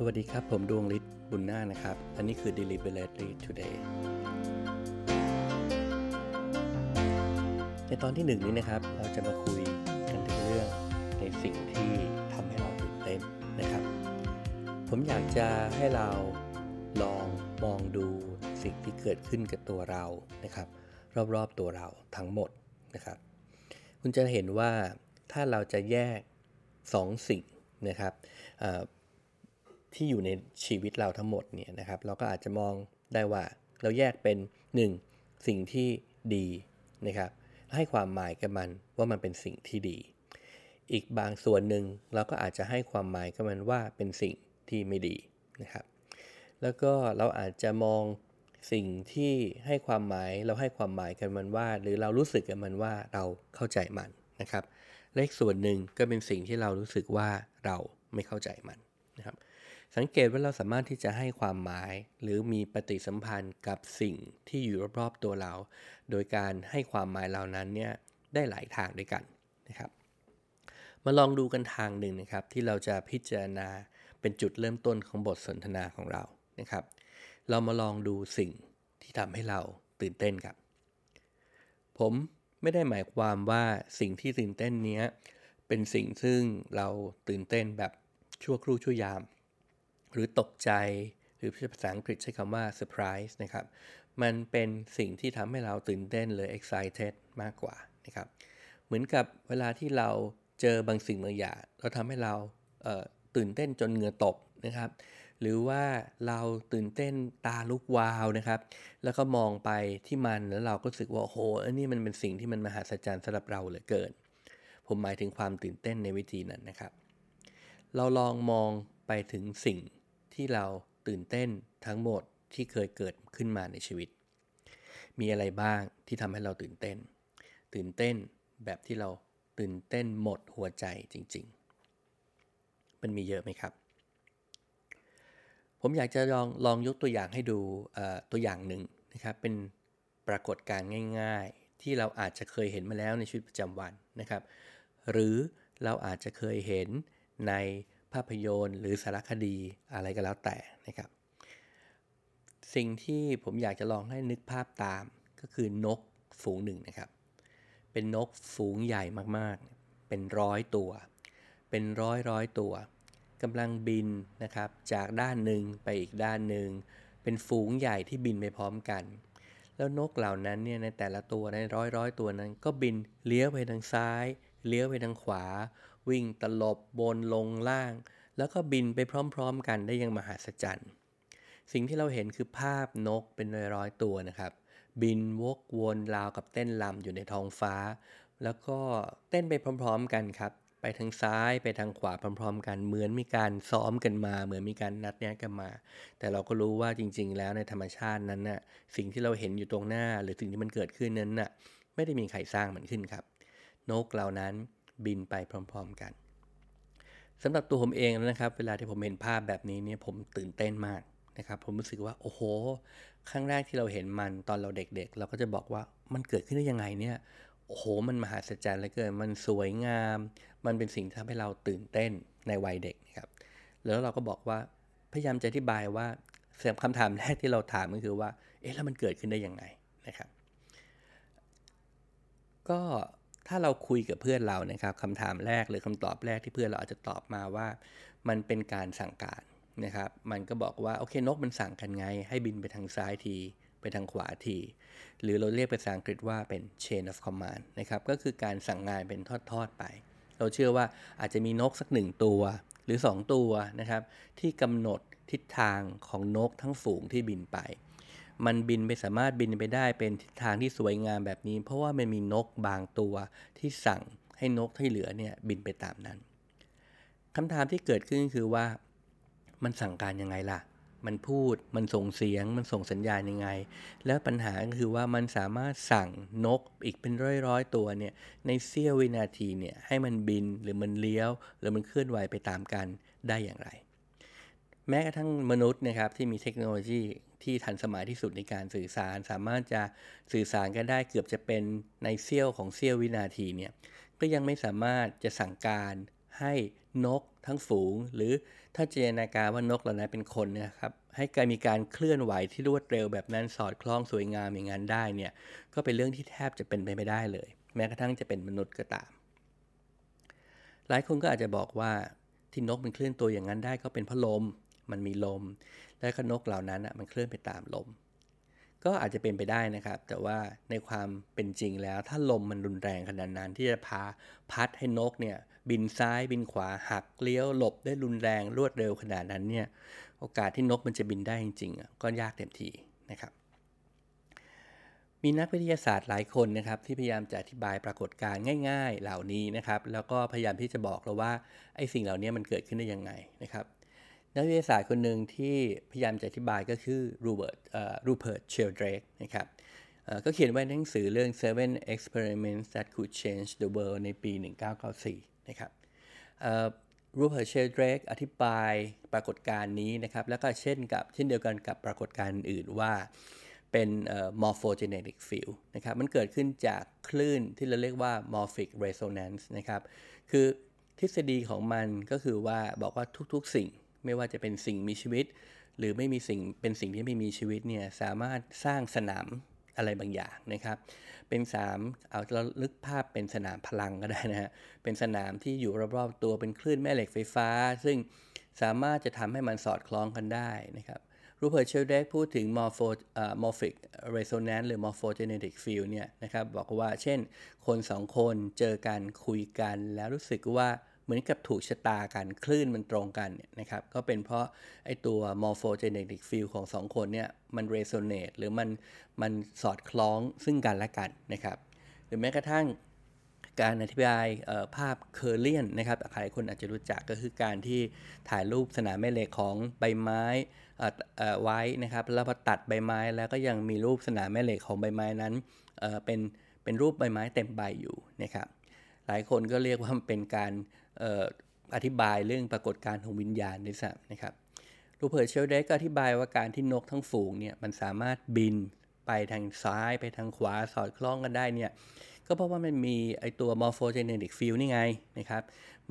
สวัสดีครับ ผมดวงฤทธิ์บุญนานะครับ อันนี้คือ Deliberately Today ในตอนที่หนึ่งนี้นะครับ เราจะมาคุยกันถึงเรื่องในสิ่งที่ทำให้เราตื่นเต้นนะครับ ผมอยากจะให้เราลองมองดูสิ่งที่เกิดขึ้นกับตัวเรานะครับ รอบๆตัวเราทั้งหมดนะครับ คุณจะเห็นว่าถ้าเราจะแยกสองสิ่งนะครับ ที่อยู่ในชีวิตเราทั้งหมดเนี่ยนะครับ เราก็อาจจะมองได้ว่าเราแยกเป็น 1. สิ่งที่ดีนะครับให้ความหมายกับมันว่ามันเป็นสิ่งที่ดี อีกบางส่วนหนึ่งเราก็อาจจะให้ความหมายกับมันว่าเป็นสิ่งที่ไม่ดีนะครับ แล้วก็เราอาจจะมองสิ่งที่ให้ความหมายเราให้ความหมายกับมันว่า หรือเรารู้สึกกับมันว่าเราเข้าใจมันนะครับและอีกส่วนหนึ่งก็เป็นสิ่งที่เรารู้สึกว่าเราไม่เข้าใจมันนะครับ สังเกตว่าเราสามารถที่จะให้ความหมาย หรือมีปฏิสัมพันธ์กับสิ่งที่อยู่รอบๆตัวเรา โดยการให้ความหมายเหล่านั้นเนี่ยได้หลายทางด้วยกันนะครับ มาลองดูกันทางหนึ่งนะครับ ที่เราจะพิจารณาเป็นจุดเริ่มต้นของบทสนทนาของเรานะครับ เรามาลองดูสิ่งที่ทำให้เราตื่นเต้นครับ ผมไม่ได้หมายความว่าสิ่งที่ตื่นเต้นเนี้ยเป็นสิ่งซึ่งเราตื่นเต้นแบบชั่วครู่ชั่วยาม หรือตกใจ หรือภาษาอังกฤษใช้คำว่า surprise นะครับ มันเป็นสิ่งที่ทำให้เราตื่นเต้นหรือ excited มากกว่านะครับ เหมือนกับเวลาที่เราเจอบางสิ่งบางอย่างเราทำให้เราเตื่นเต้นจนเหงื่อตกนะครับ หรือว่าเราตื่นเต้นตาลุกวาวนะครับ แล้วก็มองไปที่มันแล้วเราก็รู้สึกว่าโอ้โหอันนี้มันเป็นสิ่งที่มันมหัศจรรย์สำหรับเราเหลือเกิน ผมหมายถึงความตื่นเต้นในวิธีนั้นนะครับ เราลองมองไปถึงสิ่ง ที่เราตื่นเต้นทั้งหมดที่เคยเกิดขึ้นมาในชีวิต มีอะไรบ้างที่ทำให้เราตื่นเต้น ตื่นเต้นแบบที่เราตื่นเต้นหมดหัวใจจริง ๆ มันมีเยอะไหมครับ ผมอยากจะลองลองยกตัวอย่างให้ดูตัวอย่างหนึ่งนะครับ เป็นปรากฏการณ์ง่าย ๆ ที่เราอาจจะเคยเห็นมาแล้วในชีวิตประจำวันนะครับ หรือเราอาจจะเคยเห็นใน ภาพยนตร์ หรือสารคดีอะไรก็แล้วแต่นะครับ สิ่งที่ผมอยากจะลองให้นึกภาพตามก็คือนกฝูงหนึ่งนะครับ เป็นนกฝูงใหญ่มากๆ เป็นร้อยตัว เป็นร้อยร้อยตัวกำลังบินนะครับ จากด้านหนึ่งไปอีกด้านหนึ่งเป็นฝูงใหญ่ที่บินไปพร้อมกัน แล้วนกเหล่านั้นเนี่ยในแต่ละตัวในร้อยร้อยตัวนั้น ก็บินเลี้ยวไปทางซ้าย เลี้ยวไปทางขวา วิ่งตลบบนลงล่าง แล้วก็บินไปพร้อมๆกันได้อยังมหาศจรรย์ สิ่งที่เราเห็นคือภาพนกเป็นร้อยๆตัวนะครับ บินวกวนราวกับเต้นลำอยู่ในท้องฟ้า แล้วก็เต้นไปพร้อมๆกันครับ ไปทางซ้ายไปทางขวาพร้อม ๆ กัน เหมือนมีการซ้อมกันมา เหมือนมีการนัดแนะกันมา แต่เราก็รู้ว่าจริง ๆ แล้วในธรรมชาตินั้นน่ะสิ่งที่เราเห็นอยู่ตรงหน้า หรือสิ่งที่มันเกิดขึ้นนั้นน่ะไม่ได้มีใครสร้างมันขึ้นครับ นกเหล่านั้น บินไปพร้อม ๆ กันสำหรับตัวผมเองนะครับ เวลาที่ผมเห็นภาพแบบนี้เนี่ยผมตื่นเต้นมากนะครับ ผมรู้สึกว่าโอ้โห ครั้งแรกที่เราเห็นมันตอนเราเด็กๆ เราก็จะบอกว่ามันเกิดขึ้นได้ยังไงเนี่ยโอ้โห มันมหัศจรรย์เหลือเกิน มันสวยงาม มันเป็นสิ่งที่ทำให้เราตื่นเต้นในวัยเด็กนะครับ แล้วเราก็บอกว่าพยายามจะอธิบายว่าเสียงคำถามแรกที่เราถามก็คือว่า เอ๊ะ แล้วมันเกิดขึ้นได้ยังไงนะครับ ก็ ถ้าเราคุยกับเพื่อนเรานะครับคำถามแรกหรือคำตอบแรกที่เพื่อนเราอาจจะตอบมาว่า มันเป็นการสั่งการนะครับ มันก็บอกว่าโอเคนกมันสั่งกันไง ให้บินไปทางซ้ายทีไปทางขวาที หรือเราเรียกภาษาอังกฤษว่าเป็น chain of command นะครับ ก็คือการสั่งงานเป็นทอดๆไป เราเชื่อว่าอาจจะมีนกสักหนึ่งตัว หรือ 2 ตัวนะครับ ที่กำหนดทิศทางของนกทั้งฝูงที่บินไป มันบินไปสามารถบินไปได้เป็นทิศทางที่สวยงามแบบนี้ เพราะว่ามันมีนกบางตัวที่สั่งให้นกที่เหลือเนี่ยบินไปตามนั้นคำถามที่เกิดขึ้นคือว่า มันสั่งการยังไงล่ะ มันพูดมันส่งเสียง มันส่งสัญญาณยังไง แล้วปัญหาก็คือว่ามันสามารถสั่งนกอีกเป็นร้อยๆตัวเนี่ยในเสี้ยววินาทีเนี่ยให้มันบินหรือมันเลี้ยว หรือมันเคลื่อนไหวไปตามกันได้อย่างไร แม้กระทั่งมนุษย์นะครับที่มีเทคโนโลยีที่ทันสมัยที่สุดในการสื่อสาร สามารถจะสื่อสารกันได้เกือบจะเป็นในเสี้ยวของเสี้ยววินาทีเนี่ยก็ยังไม่สามารถจะสั่งการให้นกทั้งฝูง หรือถ้าจินตนาการว่านกเหล่านั้นเป็นคนนี่ยครับให้การมีการเคลื่อนไหวที่รวดเร็วแบบนั้นสอดคล้องสวยงามอย่างนั้นได้เนี่ยก็เป็นเรื่องที่แทบจะเป็นไปไม่ได้เลย แม้กระทั่งจะเป็นมนุษย์ก็ตาม หลายคนก็อาจจะบอกว่าที่นกมันเคลื่อนตัวอย่างนั้นได้ก็เป็นเพราะลม มันมีลม และก็นกเหล่านั้นอะมันเคลื่อนไปตามลม ก็อาจจะเป็นไปได้นะครับ แต่ว่าในความเป็นจริงแล้วถ้าลมมันรุนแรงขนาดนั้นที่จะพาพัดให้นกเนี่ยบินซ้ายบินขวาหักเลี้ยวหลบได้รุนแรงรวดเร็วขนาดนั้นเนี่ยโอกาสที่นกมันจะบินได้จริงๆก็ยากเต็มทีนะครับมีนักวิทยาศาสตร์หลายคนนะครับที่พยายามจะอธิบายปรากฏการณ์ง่าย ๆ เหล่านี้นะครับ แล้วก็พยายามที่จะบอกเราว่าไอ้สิ่งเหล่านี้มันเกิดขึ้นได้ยังไงนะครับ นักวิทยาศาสตร์คนหนึ่งที่พยายามจะอธิบายก็คือรูเบิร์ตรูเพิร์ตเชลเดรกนะครับก็เขียนไว้ในหนังสือเรื่อง Seven Experiments That Could Change the World ในปี 1994 นะครับรูเพิร์ตเชลเดรกอธิบายปรากฏการณ์นี้นะครับ แล้วก็เช่นกับเช่นเดียวกันกับปรากฏการณ์อื่นว่าเป็น morphogenetic field นะครับ มันเกิดขึ้นจากคลื่นที่เราเรียกว่า morphic resonance นะครับ คือทฤษฎีของมันก็คือว่าบอกว่าทุกๆสิ่ง ไม่ว่าจะเป็นสิ่งมีชีวิต หรือไม่มีสิ่งเป็นสิ่งที่ไม่มีชีวิตเนี่ยสามารถสร้างสนามอะไรบางอย่างนะครับ เป็นสามเอาเราลึกภาพเป็นสนามพลังก็ได้นะฮะเป็นสนามที่อยู่รอบๆตัวเป็นคลื่นแม่เหล็กไฟฟ้า ซึ่งสามารถจะทำให้มันสอดคล้องกันได้นะครับรูเพิร์ตเชลเดกพูดถึง morpho morphic resonance หรือ morphogenetic field เนี่ยนะครับบอกว่าเช่นคนสองคนเจอกันคุยกันแล้วรู้สึกว่า เหมือนกับถูกชะตากันคลื่นมันตรงกันเนี่ยนะครับก็เป็นเพราะไอตัว morphogenetic field ของสองคนเนี่ยมัน resonate หรือมันมันสอดคล้องซึ่งกันและกันนะครับหรือแม้กระทั่งการอธิบายภาพเคอร์เลียนนะครับหลายคนอาจจะรู้จักก็คือการที่ถ่ายรูปสนามแม่เหล็กของใบไม้ไว้นะครับแล้วพอตัดใบไม้แล้วก็ยังมีรูปสนามแม่เหล็กของใบไม้นั้นเป็นเป็นรูปใบไม้เต็มใบอยู่นะครับหลายคนก็เรียกว่ามันเป็นการ อธิบายเรื่องปรากฏการณ์ของวิญญาณด้วยซ้ำนะครับรูเพิร์ตเชลเดกก็อธิบายว่าการที่นกทั้งฝูงเนี่ยมันสามารถบินไปทางซ้ายไปทางขวาสอดคล้องกันได้เนี่ยก็เพราะว่ามันมีไอตัว morphogenetic field นี่ไงนะครับ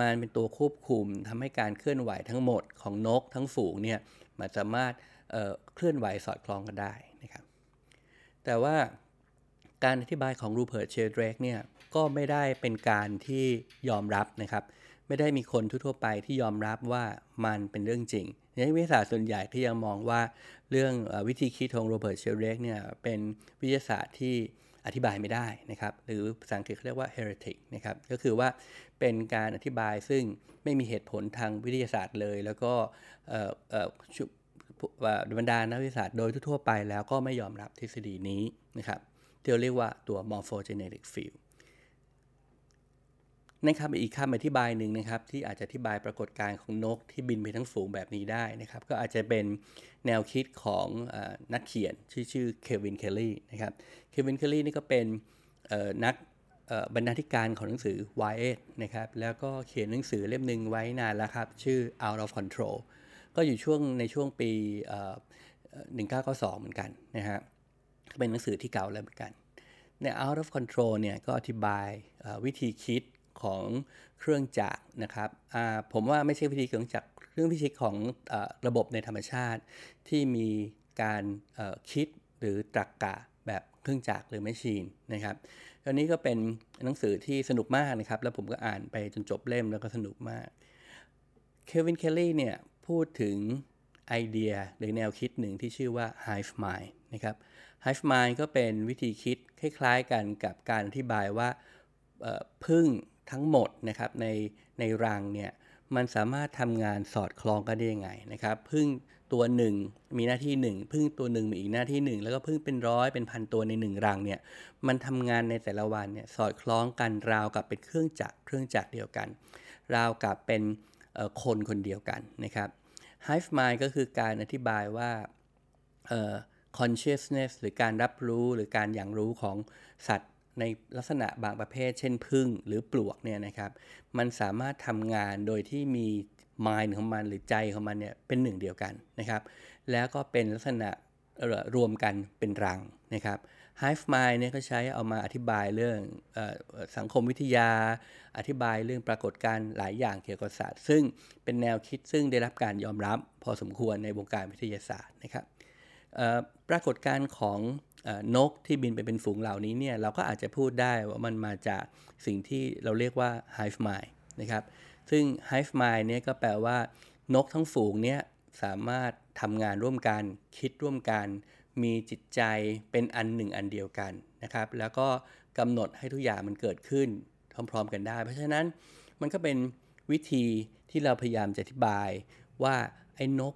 มันเป็นตัวควบคุมทำให้การเคลื่อนไหวทั้งหมดของนกทั้งฝูงเนี่ยมันสามารถเเคลื่อนไหวสอดคล้องกันได้นะครับ แต่ว่าการอธิบายของรูเพิร์ตเชลเดรกเนี่ยก็ไม่ได้เป็นการที่ยอมรับนะครับ ไม่ได้มีคนทั่วไปที่ยอมรับว่ามันเป็นเรื่องจริงนักวิทยาศาสตร์ส่วนใหญ่ที่ยังมองว่าเรื่องวิธีคิดของโรเบิร์ตเชลเดรกเนี่ยเป็นวิทยาศาสตร์ที่อธิบายไม่ได้นะครับ หรือภาษาอังกฤษเขาเรียกว่า heretic นะครับ ก็คือว่าเป็นการอธิบายซึ่งไม่มีเหตุผลทางวิทยาศาสตร์เลย แล้วก็บรรดานักวิทยาศาสตร์โดยทั่วไปแล้วก็ไม่ยอมรับทฤษฎีนี้นะครับที่เรียกว่าตัว morphogenetic field ในคำอีกคำอธิบายหนึ่งนะครับ ที่อาจจะอธิบายปรากฏการณ์ของนกที่บินไปทั้งฝูงแบบนี้ได้นะครับ ก็อาจจะเป็นแนวคิดของอนักเขียนชื่อชื่อเควินเคลลี่นะครับเควินเคลลี่นี่ก็เป็นนักบรรณาธิการของหนังสือ y อนะครับแล้วก็เขียนหนังสือเล่มหนึ่งไว้นานแล้วครับ ชื่อ Out of Control ก็อยู่ช่วงในช่วงปี 1992 เหมือนกันนะฮะเป็นหนังสือที่เก่าแล้วเหมือนกันใน Out of Control เนี่ยก็อธิบายวิธีคิด ของเครื่องจักรนะครับผมว่าไม่ใช่วิธีเครื่องจักรเครื่องวิธีของอระบบในธรรมชาติ ที่มีการคิดหรือตรรกะแบบเครื่องจักรหรือ machine นะครับอันนี้ก็เป็นหนังสือที่สนุกมากนะครับ แล้วผมก็อ่านไปจนจบเล่มแล้วก็สนุกมากเควินเคลลี่เนี่ยพูดถึงไอเดียหรือแนวคิดหนึ่งที่ชื่อว่า hive mind นะครับ hive mind ก็เป็นวิธีคิดคล้ายๆกันกับการอธิบายว่าพึ่ง ทั้งหมดนะครับในในรังเนี่ยมันสามารถทำงานสอดคล้องกันได้ยังไงนะครับพึ่งตัวหนึ่งมีหน้าที่หนึ่งพึ่งตัวหนึ่งมีอีกหน้าที่หนึ่งแล้วก็พึ่งเป็นร้อยเป็นพันตัวในหนึ่งรังเนี่ยมันทำงานในแต่ละวันเนี่ยสอดคล้องกันราวกับเป็นเครื่องจักรเครื่องจักรเดียวกัน ราวกับเป็นคนคนเดียวกันนะครับ hive mind ก็คือการอธิบายว่า consciousness หรือการรับรู้หรือการอย่างรู้ของสัตว์ ในลักษณะบางประเภท เช่นพึ่งหรือปลวกเนี่ยนะครับมันสามารถทำงานโดยที่มี mind ของมันหรือใจของมันเนี่ยเป็นหนึ่งเดียวกันนะครับแล้วก็เป็นลักษณะรวมกันเป็นรังนะครับ Hive Mind เนี่ยก็ใช้เอามาอธิบายเรื่องอสังคมวิทยา อธิบายเรื่องปรากฏการณ์หลายอย่างเกี่ยวกับศาสตว์ซึ่งเป็นแนวคิดซึ่งได้รับการยอมรับพอสมควรในวงการวิทยาศาสตร์นะครับปรากฏการณ์ของ นกที่บินไปเป็นฝูงเหล่านี้เนี่ยเราก็อาจจะพูดได้ว่ามันมาจากสิ่งที่เราเรียกว่า hive mind นะครับซึ่ง hive mind เนี่ยก็แปลว่านกทั้งฝูงเนี่ยสามารถทำงานร่วมกัน คิดร่วมกัน มีจิตใจเป็นอันหนึ่งอันเดียวกันนะครับ แล้วก็กำหนดให้ทุกอย่างมันเกิดขึ้นพร้อมๆกันได้ เพราะฉะนั้นมันก็เป็นวิธีที่เราพยายามจะอธิบายว่าไอ้นก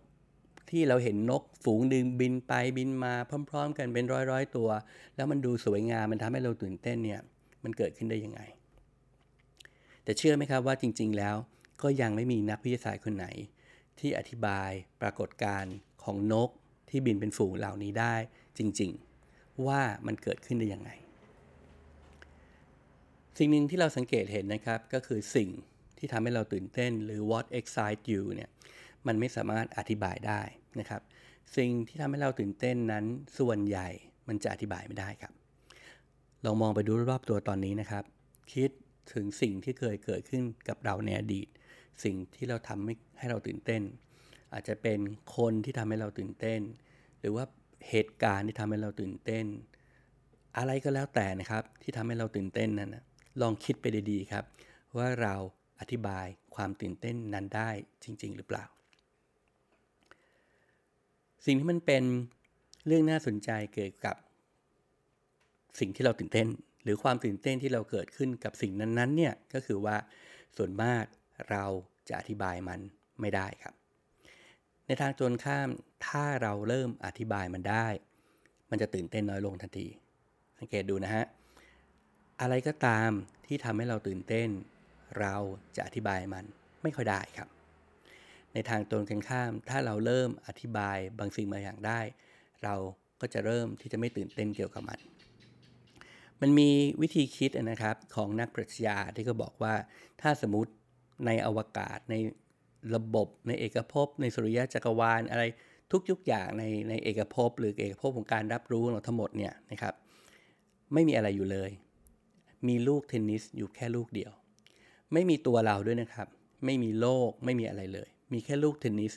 ที่เราเห็นนกฝูงดึงบินไปบินมาพร้อม ๆ กันเป็นร้อยๆตัว แล้วมันดูสวยงามมันทำให้เราตื่นเต้นเนี่ยมันเกิดขึ้นได้ยังไง แต่เชื่อไหมครับว่าจริง ๆ แล้วก็ยังไม่มีนักวิทยาศาสตร์คนไหน ที่อธิบายปรากฏการณ์ของนกที่บินเป็นฝูงเหล่านี้ได้จริง ๆ ว่ามันเกิดขึ้นได้ยังไง สิ่งหนึ่งที่เราสังเกตเห็นนะครับก็คือสิ่งที่ทำให้เราตื่นเต้นหรือ what excites you เนี่ยมันไม่สามารถอธิบายได้ นะครับ สิ่งที่ทำให้เราตื่นเต้นนั้นส่วนใหญ่มันจะอธิบายไม่ได้ครับ ลองมองไปดูรอบตัวตอนนี้นะครับ คิดถึงสิ่งที่เคยเกิดขึ้นกับเราในอดีต สิ่งที่เราทำให้ให้เราตื่นเต้น อาจจะเป็นคนที่ทำให้เราตื่นเต้น หรือว่าเหตุการณ์ที่ทำให้เราตื่นเต้น อะไรก็แล้วแต่นะครับ ที่ทำให้เราตื่นเต้นนั้นนะลองคิดไปดีๆครับ ว่าเราอธิบายความตื่นเต้นนั้นได้จริง ๆ หรือเปล่า สิ่งที่มันเป็นเรื่องน่าสนใจเกี่ยวกับ สิ่งที่เราตื่นเต้น หรือความตื่นเต้นที่เราเกิดขึ้นกับสิ่งนั้นๆเนี่ยก็คือว่าส่วนมากเราจะอธิบายมันไม่ได้ครับ ในทางตรงข้ามถ้าเราเริ่มอธิบายมันได้ มันจะตื่นเต้นน้อยลงทันที สังเกตดูนะฮะอะไรก็ตามที่ทำให้เราตื่นเต้น เราจะอธิบายมันไม่ค่อยได้ครับ ในทางตรงกันข้าม ถ้าเราเริ่มอธิบายบางสิ่งบางอย่างได้ เราก็จะเริ่มที่จะไม่ตื่นเต้นเกี่ยวกับมัน มันมีวิธีคิดนะครับของนักปรัชญาที่ก็บอกว่าถ้าสมมติในอวกาศในระบบในเอกภพ ในสุริยะจักรวาลอะไรทุกยุกอย่างในในเอกภพ หรือเอกภพของการรับรู้ของเราทั้งหมดเนี่ยนะครับไม่มีอะไรอยู่เลย มีลูกเทนนิสอยู่แค่ลูกเดียว ไม่มีตัวเราด้วยนะครับ ไม่มีโลกไม่มีอะไรเลย มีแค่ลูกเทนนิส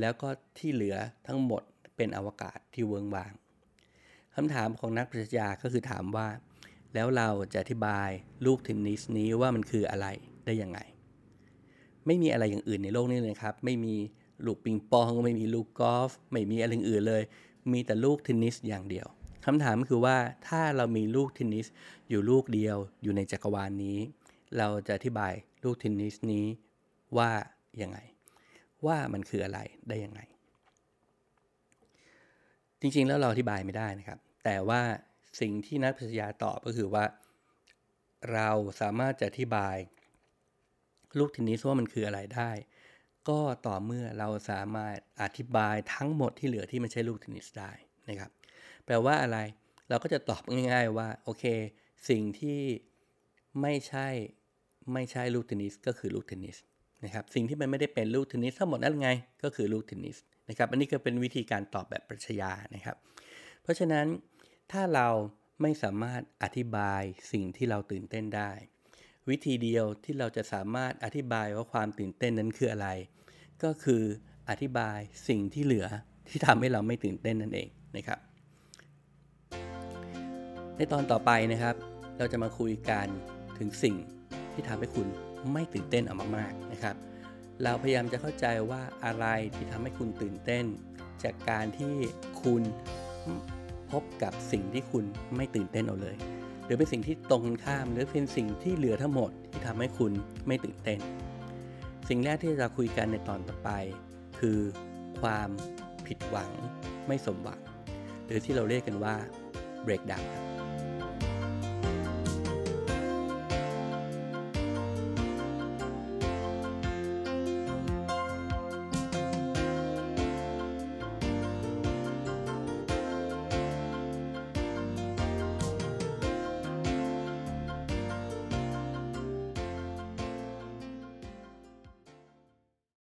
แล้วก็ที่เหลือทั้งหมดเป็นอวกาศที่เวิงวางคำถามของนักปรัชญาก็คือถามว่า แล้วเราจะอธิบายลูกเทนนิสนี้ว่ามันคืออะไรได้ยังไง ไม่มีอะไรอย่างอื่นในโลกนี้เลยครับ ไม่มีลูกปิงปอง ไม่มีลูกกอล์ฟไม่มีอะไรอื่นเลย มีแต่ลูกเทนนิสอย่างเดียวคำถามคือว่าถ้าเรามีลูกเทนนิสอยู่ลูกเดียวอยู่ในจักรวาลนนี้ เราจะอธิบายลูกเทนนิสนี้ว่ายังไง ว่ามันคืออะไรได้ยังไง จริงๆแล้วเราอธิบายไม่ได้นะครับ แต่ว่าสิ่งที่นักปรัชญาตอบก็คือว่า เราสามารถจะอธิบาย ลูกเทนนิสว่ามันคืออะไรได้ ก็ต่อเมื่อเราสามารถอธิบายทั้งหมดที่เหลือที่มันใช่ลูกเทนนิสได้นะครับ แปลว่าอะไรเราก็จะตอบง่าย ๆ ว่าโอเค สิ่งที่ไม่ใช่ไม่ใช่ลูกเทนนิสก็คือลูกเทนนิส นะครับสิ่งที่มันไม่ได้เป็นลูกเทนนิสทั้งหมดนั่นไงก็คือลูกเทนนิสนะครับอันนี้ก็เป็นวิธีการตอบแบบปรัชญานะครับ เพราะฉะนั้นถ้าเราไม่สามารถอธิบายสิ่งที่เราตื่นเต้นได้ วิธีเดียวที่เราจะสามารถอธิบายว่าความตื่นเต้นนั้นคืออะไร ก็คืออธิบายสิ่งที่เหลือที่ทำให้เราไม่ตื่นเต้นนั่นเองนะครับ ในตอนต่อไปนะครับ เราจะมาคุยกันถึงสิ่งที่ทำให้คุณ ไม่ตื่นเต้นออกมากๆนะครับ เราพยายามจะเข้าใจว่าอะไรที่ทำให้คุณตื่นเต้น จากการที่คุณพบกับสิ่งที่คุณไม่ตื่นเต้นเอาเลย หรือเป็นสิ่งที่ตรงข้าม หรือเป็นสิ่งที่เหลือทั้งหมดที่ทำให้คุณไม่ตื่นเต้น สิ่งแรกที่เราคุยกันในตอนต่อไป คือความผิดหวังไม่สมหวัง หรือที่เราเรียกกันว่า breakdown ครับ